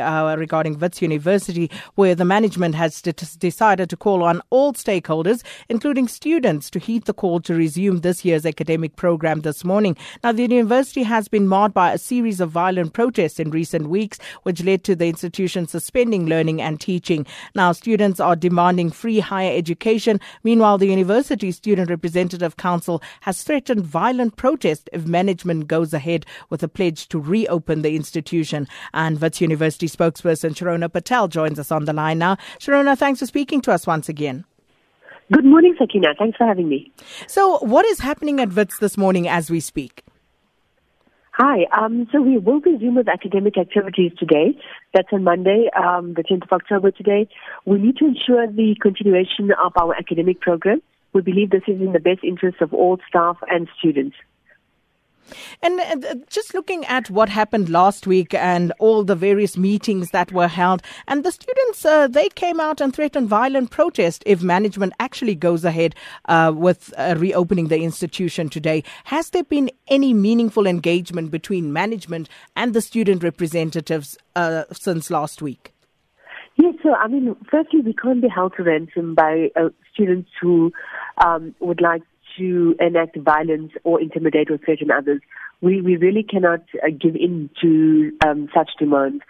uh, regarding Wits University, where the management has d- decided to call on all stakeholders, including students, to heed the call to resume this year's academic program this morning. Now, the university has been marred by a series of violent protests in recent weeks, which led to the institution suspending learning and teaching. Now, students are demanding free higher education. Meanwhile, the University Student Representative Council has threatened violent protest if management goes ahead with a pledge to reopen the institution. And Wits University spokesperson Shirona Patel joins us on the line now. Shirona, thanks for speaking to us once again. Good morning, Sakina. Thanks for having me. So, what is happening at Wits this morning as we speak? Hi. Um, so we will resume with academic activities today. That's on Monday, um, the 10th of October today. We need to ensure the continuation of our academic program. We believe this is in the best interest of all staff and students. And uh, just looking at what happened last week and all the various meetings that were held, and the students, uh, they came out and threatened violent protest if management actually goes ahead uh, with uh, reopening the institution today. Has there been any meaningful engagement between management and the student representatives uh, since last week? Yes, so I mean, firstly, we can't be held to ransom by uh, students who um, would like to enact violence or intimidate or threaten others. We, we really cannot uh, give in to um, such demands.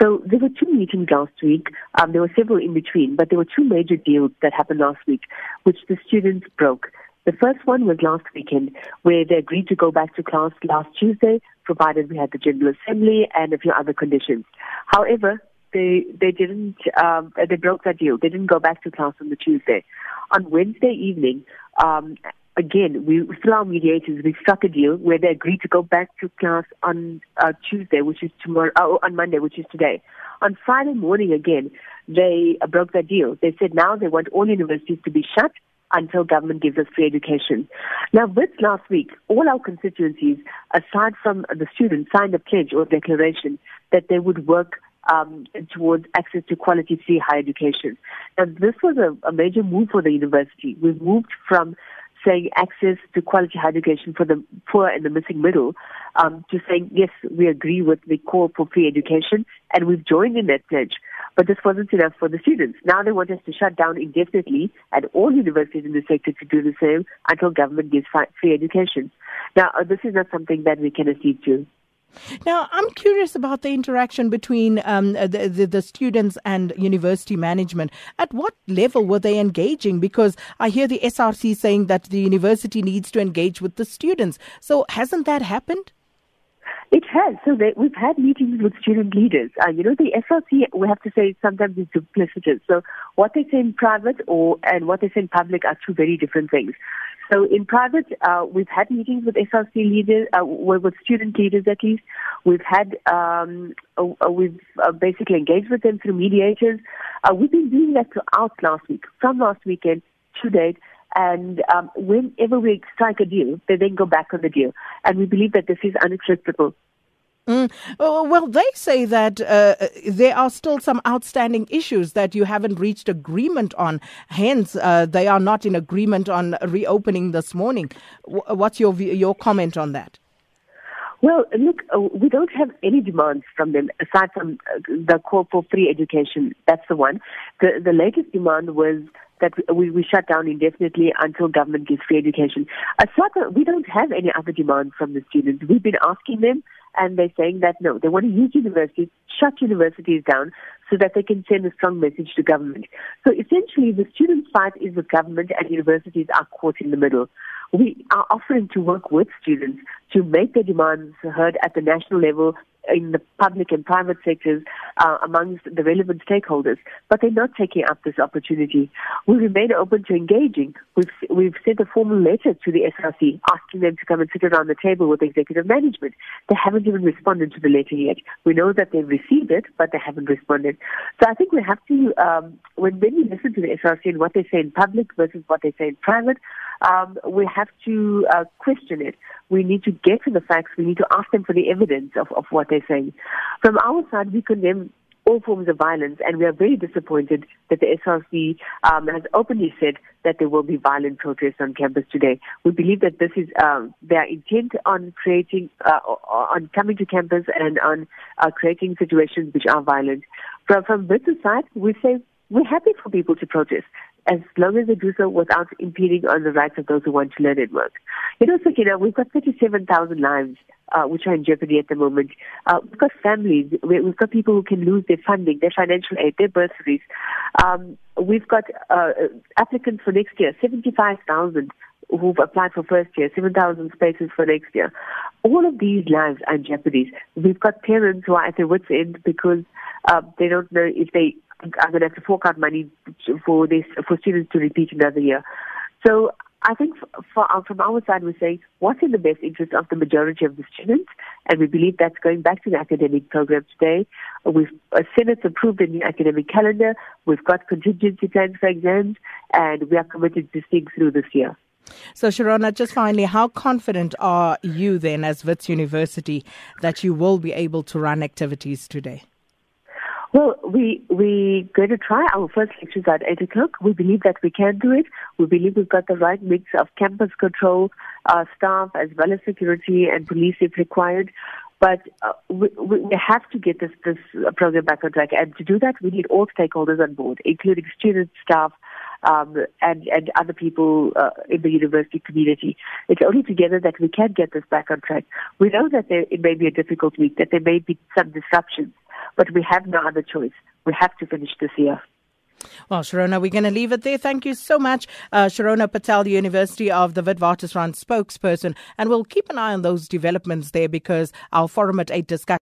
So there were two meetings last week. Um, there were several in between, but there were two major deals that happened last week, which the students broke. The first one was last weekend, where they agreed to go back to class last Tuesday, provided we had the General Assembly and a few other conditions. However, they they didn't um, they broke that deal. They didn't go back to class on the Tuesday. On Wednesday evening, um, again, we still our mediators. We struck a deal where they agreed to go back to class on uh, Tuesday, which is tomorrow, uh, on Monday, which is today. On Friday morning, again, they uh, broke that deal. They said now they want all universities to be shut until government gives us free education. Now, with last week, all our constituencies, aside from the students, signed a pledge or declaration that they would work um, towards access to quality free higher education. Now, this was a, a major move for the university. We've moved from saying access to quality higher education for the poor and the missing middle, um, to saying, yes, we agree with the call for free education, and we've joined in that pledge. But this wasn't enough for the students. Now they want us to shut down indefinitely at all universities in the sector to do the same until government gives free education. Now, uh, this is not something that we can accede to. Now, I'm curious about the interaction between um, the, the, the, students and university management. At what level were they engaging? Because I hear the SRC saying that the university needs to engage with the students. So, hasn't that happened? It has. So they, we've had meetings with student leaders. Uh, you know, the SRC, we have to say, sometimes is duplicitous. So what they say in private or and what they say in public are two very different things. So in private, uh, we've had meetings with SRC leaders, uh, with student leaders at least. We've had, um, uh, we've basically engaged with them through mediators. Uh, we've been doing that throughout last week, from last weekend to date. And um, whenever we strike a deal, they then go back on the deal. And we believe that this is unacceptable. Mm. Well, they say that uh, there are still some outstanding issues that you haven't reached agreement on. Hence, uh, they are not in agreement on reopening this morning. What's your your comment on that? Well, look, uh, we don't have any demands from them aside from uh, the call for free education. That's the one. The the latest demand was that we, we shut down indefinitely until government gives free education. Aside, we don't have any other demands from the students. We've been asking them and they're saying that no, they want to use universities, shut universities down so that they can send a strong message to government. So essentially, the student fight is with government and universities are caught in the middle. We are offering to work with students to make their demands heard at the national level, in the public and private sectors uh, amongst the relevant stakeholders, but they're not taking up this opportunity. We remain open to engaging. We've, we've sent a formal letter to the SRC asking them to come and sit around the table with executive management. They haven't even responded to the letter yet. We know that they've received it, but they haven't responded. So I think we have to, um, when, we listen to the SRC and what they say in public versus what they say in private, um, we have to uh, question it. We need to get to the facts. We need to ask them for the evidence of, of what From our side, we condemn all forms of violence, and we are very disappointed that the SRC um, has openly said that there will be violent protests on campus today. We believe that this is um, their intent on creating, uh, on coming to campus and on uh, creating situations which are violent. From, from business side, we say we're happy for people to protest as long as they do so without impeding on the rights of those who want to learn and work. You know, know, we've got 37,000 lives uh, which are in jeopardy at the moment. Uh, we've got families. We've got people who can lose their funding, their financial aid, their bursaries. Um, we've got uh, applicants for next year, 75,000 who've applied for first year, 7,000 spaces for next year. All of these lives are in jeopardy. We've got parents who are at their wits' end because uh, they don't know if they are going to have to fork out money for this for students to repeat another year. So I think for, uh, from our side, we say what's in the best interest of the majority of the students, and we believe that's going back to the academic program today. We've a Senate's approved a new academic calendar. We've got contingency plans for exams, and we are committed to seeing through this year. So, Shirona, just finally, how confident are you then, as Wits University, that you will be able to run activities today? Well, we we're going to try our first lectures at eight o'clock. We believe that we can do it. We believe we've got the right mix of campus control, uh, staff, as well as security and police if required. But uh, we, we have to get this this program back on track, and to do that, we need all stakeholders on board, including students, staff, um, and and other people uh, in the university community. It's only together that we can get this back on track. We know that there, it may be a difficult week, that there may be some disruptions but we have no other choice. We have to finish this year. Well, Shirona, we're going to leave it there. Thank you so much, uh, Shirona Patel, University of the Witwatersrand spokesperson. And we'll keep an eye on those developments there because our Forum at 8 discussion.